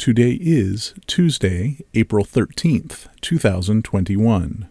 Today is Tuesday, April 13th, 2021.